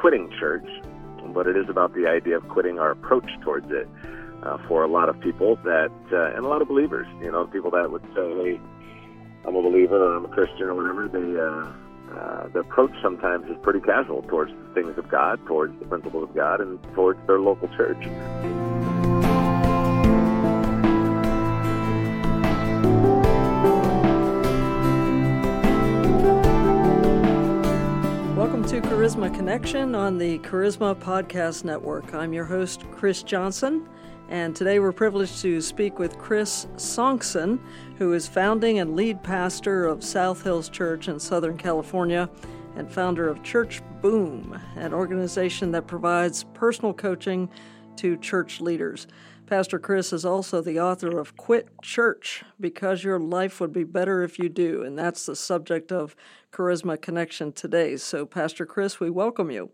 quitting church, but it is about the idea of quitting our approach towards it. Uh, for a lot of people that, uh, and a lot of believers, you know, people that would say, hey, I'm a believer or I'm a Christian or whatever, they, uh, uh, the approach sometimes is pretty casual towards the things of God, towards the principles of God, and towards their local church. Charisma Connection on the Charisma Podcast Network. I'm your host, Chris Johnson, and today we're privileged to speak with Chris Sonksen, who is founding and lead pastor of South Hills Church in Southern California and founder of Church Boom, an organization that provides personal coaching to church leaders. Pastor Chris is also the author of Quit Church Because Your Life Would Be Better If You Do, and that's the subject of Charisma Connection today. So, Pastor Chris, we welcome you.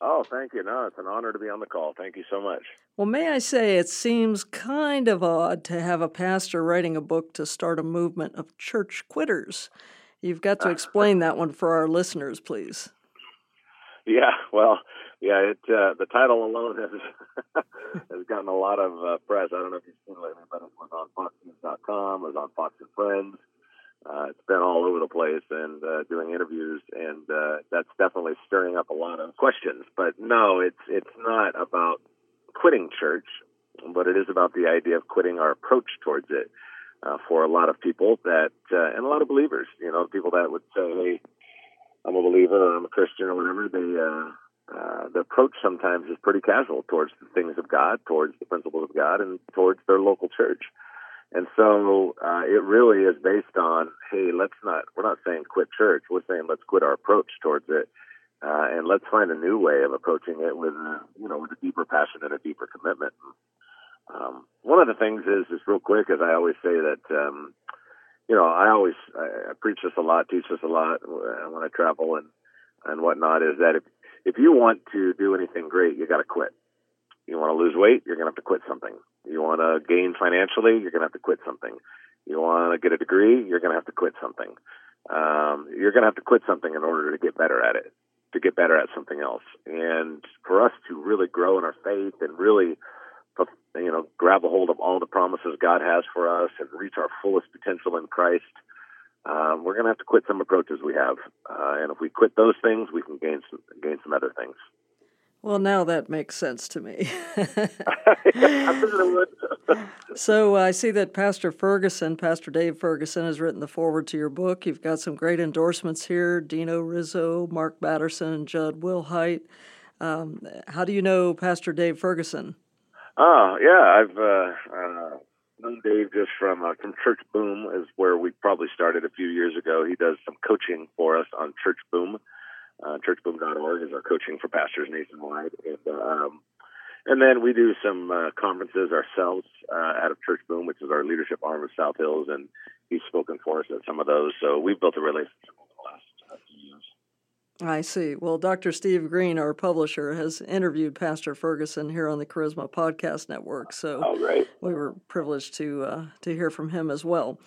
Oh, thank you. No, it's an honor to be on the call. Thank you so much. Well, may I say, it seems kind of odd to have a pastor writing a book to start a movement of church quitters. You've got to explain that one for our listeners, please. Yeah, well, yeah, it uh, the title alone has has gotten a lot of uh, press. I don't know if you've seen it lately, but it was on FoxNews.com, it was on Fox and Friends. Uh, it's been all over the place and uh, doing interviews, and uh, that's definitely stirring up a lot of questions. But no, it's it's not about quitting church, but it is about the idea of quitting our approach towards it. Uh, for a lot of people that, uh, and a lot of believers, you know, people that would say, "Hey, I'm a believer I'm a Christian or whatever," they uh, uh, the approach sometimes is pretty casual towards the things of God, towards the principles of God, and towards their local church. And so uh, it really is based on, hey, let's not, we're not saying quit church. We're saying let's quit our approach towards it. Uh, and let's find a new way of approaching it with, a, you know, with a deeper passion and a deeper commitment. Um, one of the things is, just real quick, is I always say that, um, you know, I always I, I preach this a lot, teach this a lot when I travel and and whatnot. Is that if if you want to do anything great, you got to quit. You want to lose weight, you're going to have to quit something. You want to gain financially, you're going to have to quit something. You want to get a degree, you're going to have to quit something. Um, you're going to have to quit something in order to get better at it, to get better at something else. And for us to really grow in our faith and really, you know, grab a hold of all the promises God has for us and reach our fullest potential in Christ, um, we're going to have to quit some approaches we have, uh, and if we quit those things, we can gain some gain some other things. Well, now that makes sense to me. so uh, I see that Pastor Ferguson, Pastor Dave Ferguson, has written the foreword to your book. You've got some great endorsements here: Dino Rizzo, Mark Batterson, Jud Wilhite. Um, how do you know Pastor Dave Ferguson? Oh, yeah, I've uh, uh, known Dave just from uh, from Church Boom is where we probably started a few years ago. He does some coaching for us on Church Boom. Uh, churchboom.org is our coaching for pastors nationwide, and um, and then we do some uh, conferences ourselves uh, out of Church Boom, which is our leadership arm of South Hills, and he's spoken for us at some of those. So we've built a relationship over the last uh, few years. I see. Well, Dr. Steve Greene, our publisher, has interviewed Pastor Ferguson here on the Charisma Podcast Network. So oh, we were privileged to uh, to hear from him as well.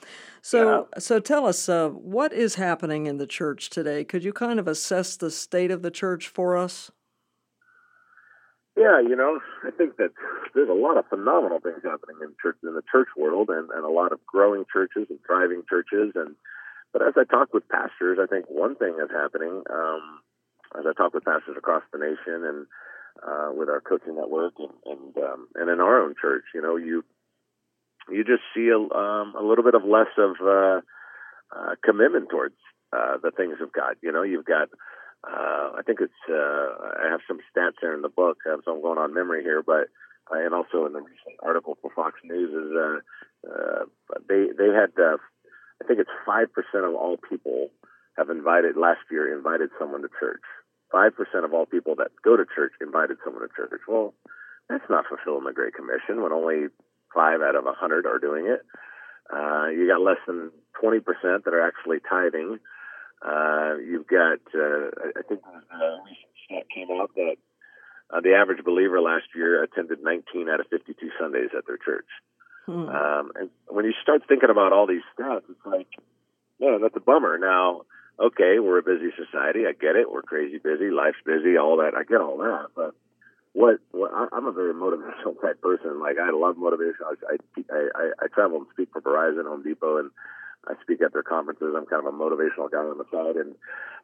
So, yeah. so tell us uh, what is happening in the church today. Could you kind of assess the state of the church for us? Yeah, you know, I think that there's a lot of phenomenal things happening in church in the church world, and, and a lot of growing churches and thriving churches, and but as I talk with pastors, I think one thing is happening. Um, as I talk with pastors across the nation and uh, with our coaching network and and, um, and in our own church, you know, you you just see a, um, a little bit of less of uh, uh, commitment towards uh, the things of God. You know, you've got. Uh, I think it's. Uh, I have some stats there in the book, so I'm going on memory here, but uh, and also in the recent article for Fox News is uh, uh, they they had uh, I think it's 5% of all people have invited, last year, invited someone to church. 5% of all people that go to church invited someone to church. Well, that's not fulfilling the Great Commission when only five out of a 100 are doing it. Uh, you got less than 20% that are actually tithing. Uh, you've got, uh, I think a recent stat came out that uh, the average believer last year attended 19 out of 52 Sundays at their church. Hmm. Um, and when you start thinking about all these stats, it's like, man, that's a bummer. Now, okay, we're a busy society. I get it. We're crazy busy. Life's busy. All that. I get all that. But what, what I, I'm a very motivational type person. Like I love motivation. I, I, I, I travel and speak for Verizon, Home Depot, and I speak at their conferences. I'm kind of a motivational guy on the side, and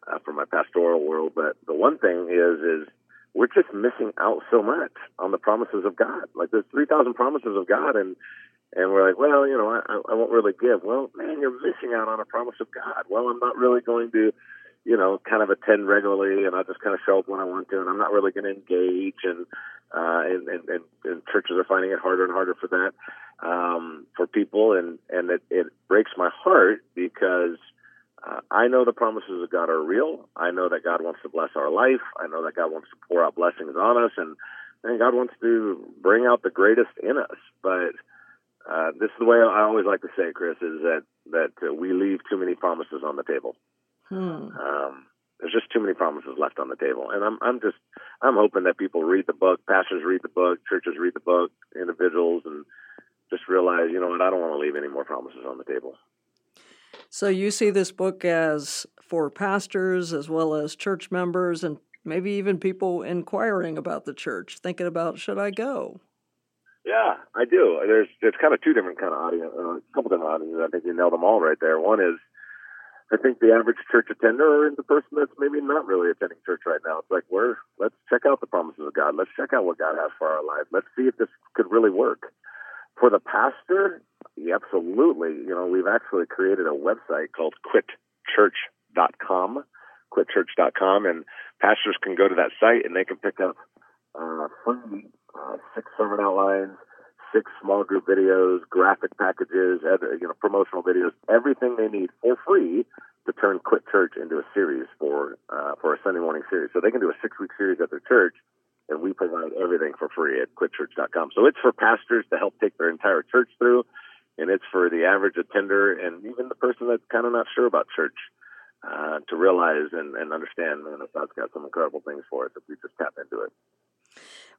uh, for my pastoral world. But the one thing is, is we're just missing out so much on the promises of God. Like there's 3,000 promises of God, and and we're like, well, you know, I, I won't really give. Well, man, you're missing out on a promise of God. Well, I'm not really going to, you know, kind of attend regularly, and I'll just kind of show up when I want to, and I'm not really going to engage. And, uh, and, and and and churches are finding it harder and harder for that um, for people, and and it, it breaks my heart because. Uh, I know the promises of God are real. I know that God wants to bless our life. I know that God wants to pour out blessings on us, and and God wants to bring out the greatest in us. But uh, this is the way I always like to say, it, Chris, is that that uh, we leave too many promises on the table. Hmm. Um, there's just too many promises left on the table, and I'm I'm just I'm hoping that people read the book, pastors read the book, churches read the book, individuals, and just realize, you know what, I don't want to leave any more promises on the table. So you see this book as for pastors as well as church members and maybe even people inquiring about the church, thinking about should I go? Yeah, I do. There's there's kind of two different kind of audience, uh, a couple different audiences. I think you nailed them all right there. One is, I think the average church attender is the person that's maybe not really attending church right now. It's like we're let's check out the promises of God. Let's check out what God has for our lives. Let's see if this could really work. For the pastor, yeah, absolutely. You know, we've actually created a website called quitchurch.com, quitchurch.com, and pastors can go to that site and they can pick up uh, free uh, six sermon outlines, six small group videos, graphic packages, you know, promotional videos, everything they need for free to turn Quit Church into a series for uh, for a Sunday morning series. So they can do a six week series at their church, and we provide everything for free at quitchurch.com. So it's for pastors to help take their entire church through, and it's for the average attender and even the person that's kind of not sure about church. Uh, to realize and, and understand, that God's got some incredible things for us if we just tap into it.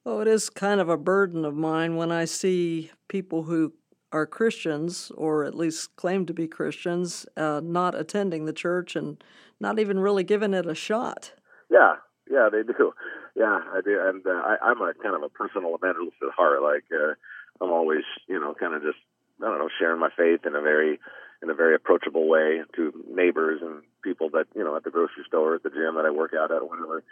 Well, it is kind of a burden of mine when I see people who are Christians, or at least claim to be Christians, uh, not attending the church and not even really giving it a shot. Yeah, yeah, they do. Yeah, I do, and uh, I, I'm a kind of a personal evangelist at heart. Like uh, I'm always, you know, kind of just I don't know, sharing my faith in a very in a very approachable way to neighbors and people that you know at the grocery store, at the gym that I work out at, or whatever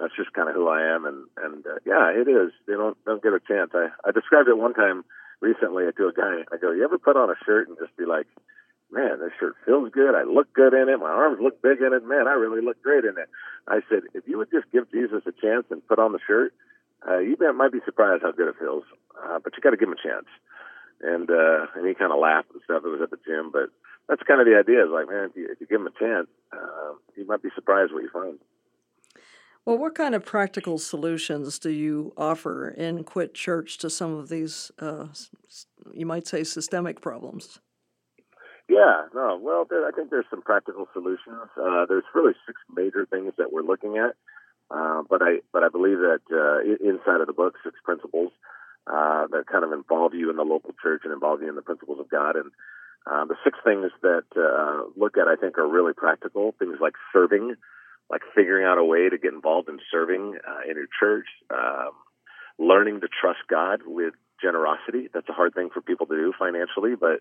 that's just kind of who I am. And and uh, yeah, it is. They don't don't get a chance. I I described it one time recently to a guy. I go, you ever put on a shirt and just be like, man, this shirt feels good. I look good in it. My arms look big in it. Man, I really look great in it. I said, if you would just give Jesus a chance and put on the shirt, uh, you might be surprised how good it feels. Uh, but you got to give him a chance. And uh, and he kind of laughed and stuff. It was at the gym, but that's kind of the idea. Is like, man, if you, if you give him a chance, uh, you might be surprised what you find. Well, what kind of practical solutions do you offer in Quit Church to some of these, uh, you might say, systemic problems? Yeah, no, well, there, I think there's some practical solutions. Uh, there's really six major things that we're looking at, uh, but I but I believe that uh, inside of the book, six principles uh, that kind of involve you in the local church and involve you in the principles of God. And uh, the six things that look at, I think, are really practical. Things like serving, like figuring out a way to get involved in serving uh, in your church, um, learning to trust God with generosity. That's a hard thing for people to do financially, but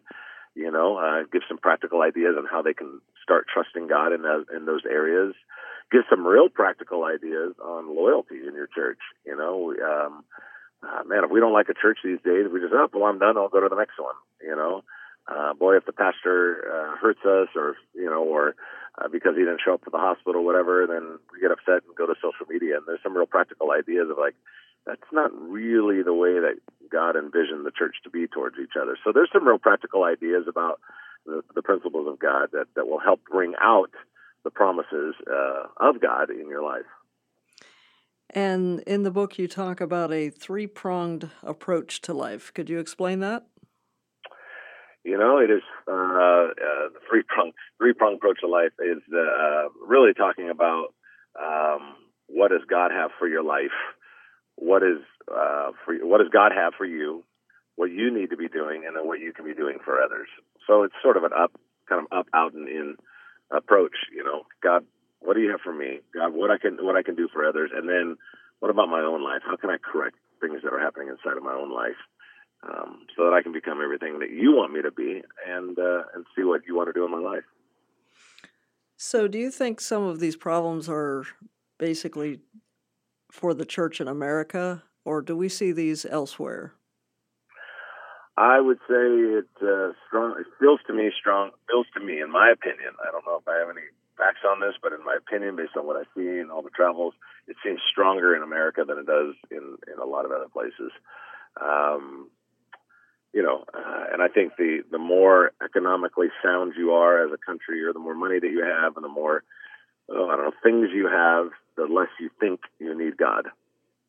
you know, uh, give some practical ideas on how they can start trusting God in those, in those areas. Give some real practical ideas on loyalty in your church. You know, um, uh, man, if we don't like a church these days, we just, oh, well, I'm done. I'll go to the next one. You know, uh, boy, if the pastor uh, hurts us, or you know, or uh, because he didn't show up to the hospital, or whatever, then we get upset and go to social media. And there's some real practical ideas of like, that's not really the way that God envisioned the church to be towards each other. So there's some real practical ideas about the, the principles of God that that will help bring out the promises uh, of God in your life. And in the book, you talk about a three pronged approach to life. Could you explain that? You know, it is uh, uh, the three prong three prong approach to life is uh, really talking about um, what does God have for your life, what is uh, for what does God have for you, what you need to be doing, and then what you can be doing for others. So it's sort of an up, kind of up, out, and in approach. You know, God, what do you have for me? God, what I can what I can do for others, and then what about my own life? How can I correct things that are happening inside of my own life, um, so that I can become everything that you want me to be, and uh, and see what you want to do in my life. So, do you think some of these problems are basically for the church in America, or do we see these elsewhere? I would say it uh, strong. It feels to me strong. Feels to me, in my opinion. I don't know if I have any facts on this, but in my opinion, based on what I see and all the travels, it seems stronger in America than it does in in a lot of other places. Um, you know, uh, and I think the the more economically sound you are as a country, or the more money that you have, and the more oh, I don't know things you have, the less you think you need God.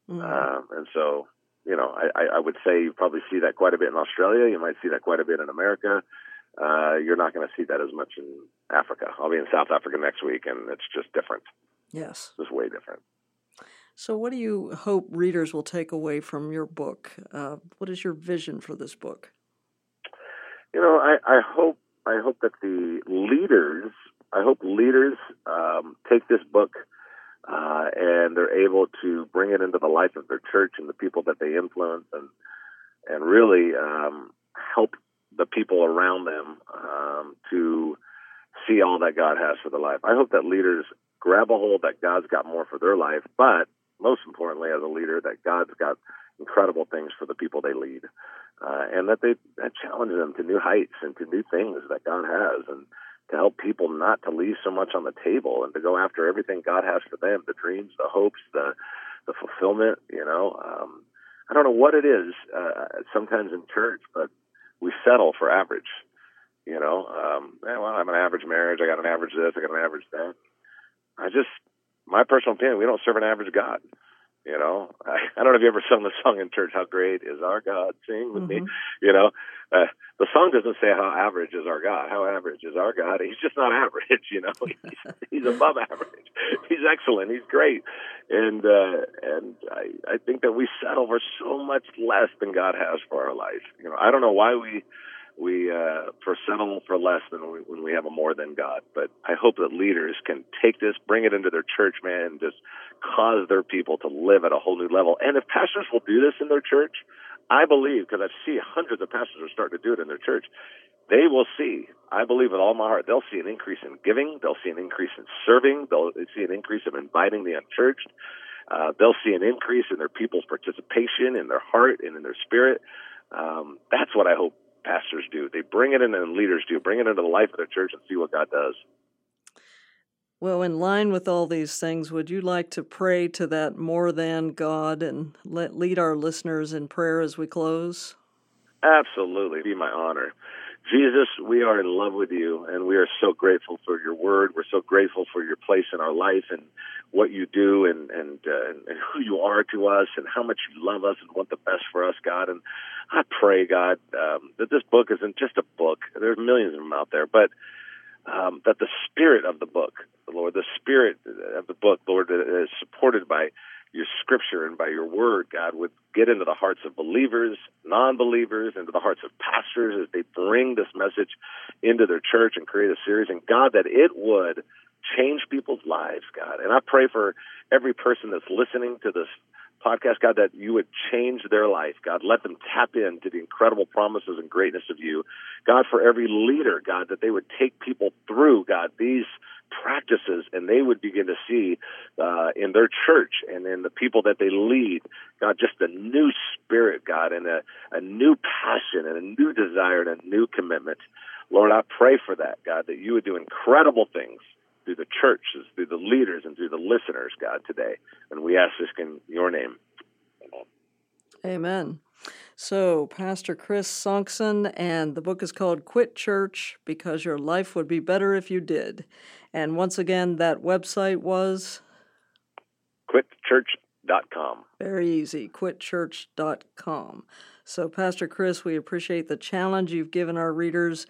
Mm-hmm. Uh, and so you know, I, I would say you probably see that quite a bit in Australia. You might see that quite a bit in America. Uh, you're not going to see that as much in Africa. I'll be in South Africa next week, and it's just different. Yes, it's way different. So, what do you hope readers will take away from your book? Uh, what is your vision for this book? You know, I, I hope I hope that the leaders, I hope leaders um, take this book uh, and they're able to bring it into the life of their church and the people that they influence, and and really um, help the people around them um, to see all that God has for their life. I hope that leaders grab a hold that God's got more for their life, but most importantly, as a leader, that God's got incredible things for the people they lead, uh, and that they that challenge them to new heights and to new things that God has, and to help people not to leave so much on the table and to go after everything God has for them the dreams, the hopes, the the fulfillment. You know, um, I don't know what it is uh, sometimes in church, but we settle for average. You know, um, well, I'm an average marriage. I got an average this. I got an average that. I just, my personal opinion, we don't serve an average God. You know, I, I don't know if you ever sung the song in church, How Great is Our God? Sing with mm-hmm. me. You know, uh, the song doesn't say how average is our God. How average is our God? He's just not average, you know. He's, he's above average. He's excellent. He's great. And, uh, and I, I think that we settle for so much less than God has for our life. You know, I don't know why we, we uh, for settle for less than we, when we have a more than God. But I hope that leaders can take this, bring it into their church, man, and just cause their people to live at a whole new level. And if pastors will do this in their church, I believe because I see hundreds of pastors are starting to do it in their church. They will see, I believe with all my heart, they'll see an increase in giving. They'll see an increase in serving. They'll see an increase of inviting the unchurched. Uh, they'll see an increase in their people's participation in their heart and in their spirit. Um, that's what I hope pastors do. They bring it in and leaders do. Bring it into the life of their church and see what God does. Well, in line with all these things, would you like to pray to that more than God and let lead our listeners in prayer as we close? Absolutely, be my honor. Jesus, we are in love with you, and we are so grateful for your word. We're so grateful for your place in our life and what you do and and, uh, and who you are to us and how much you love us and want the best for us, God. And I pray, God, um, that this book isn't just a book. There's millions of them out there, but um, that the spirit of the book, Lord, the spirit of the book, Lord, that is supported by your scripture and by your word, God, would get into the hearts of believers, non believers, into the hearts of pastors as they bring this message into their church and create a series. And God, that it would change people's lives, God. And I pray for every person that's listening to this podcast, God, that you would change their life. God, let them tap into the incredible promises and greatness of you. God, for every leader, God, that they would take people through, God, these practices and they would begin to see uh, in their church and in the people that they lead, God, just a new spirit, God, and a, a new passion and a new desire and a new commitment. Lord, I pray for that, God, that you would do incredible things through the churches, through the leaders, and through the listeners, God, today. And we ask this in your name. Amen. So, Pastor Chris Sonksen, and the book is called Quit Church Because Your Life Would Be Better If You Did. And once again, that website was? QuitChurch.com. Very easy, quitchurch.com. So, Pastor Chris, we appreciate the challenge you've given our readers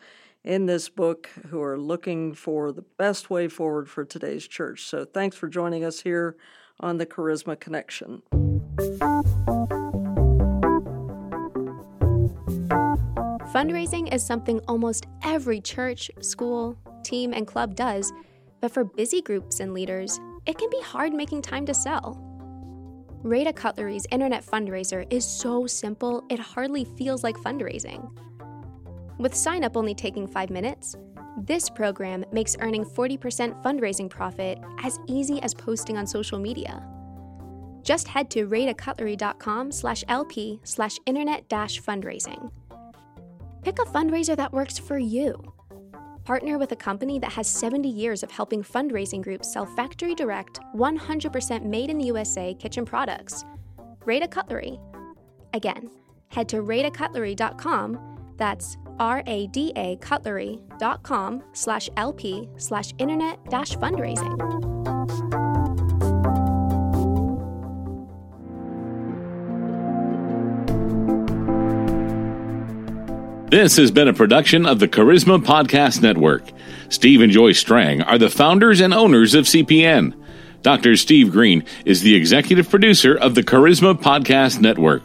in this book who are looking for the best way forward for today's church. So thanks for joining us here on the Charisma Connection. Fundraising is something almost every church, school, team and club does, but for busy groups and leaders, it can be hard making time to sell. Rada Cutlery's internet fundraiser is so simple, it hardly feels like fundraising. With sign up only taking five minutes, this program makes earning 40% fundraising profit as easy as posting on social media. Just head to radacutlery.com slash LP slash internet dash fundraising. Pick a fundraiser that works for you. Partner with a company that has 70 years of helping fundraising groups sell factory direct, 100% made in the USA kitchen products. Rada Cutlery. Again, head to radacutlery.com, that's R-A-D-A cutlery.com slash LP slash internet dash fundraising. This has been a production of the Charisma Podcast Network. Steve and Joy Strang are the founders and owners of CPN. Dr. Steve Greene is the executive producer of the Charisma Podcast Network.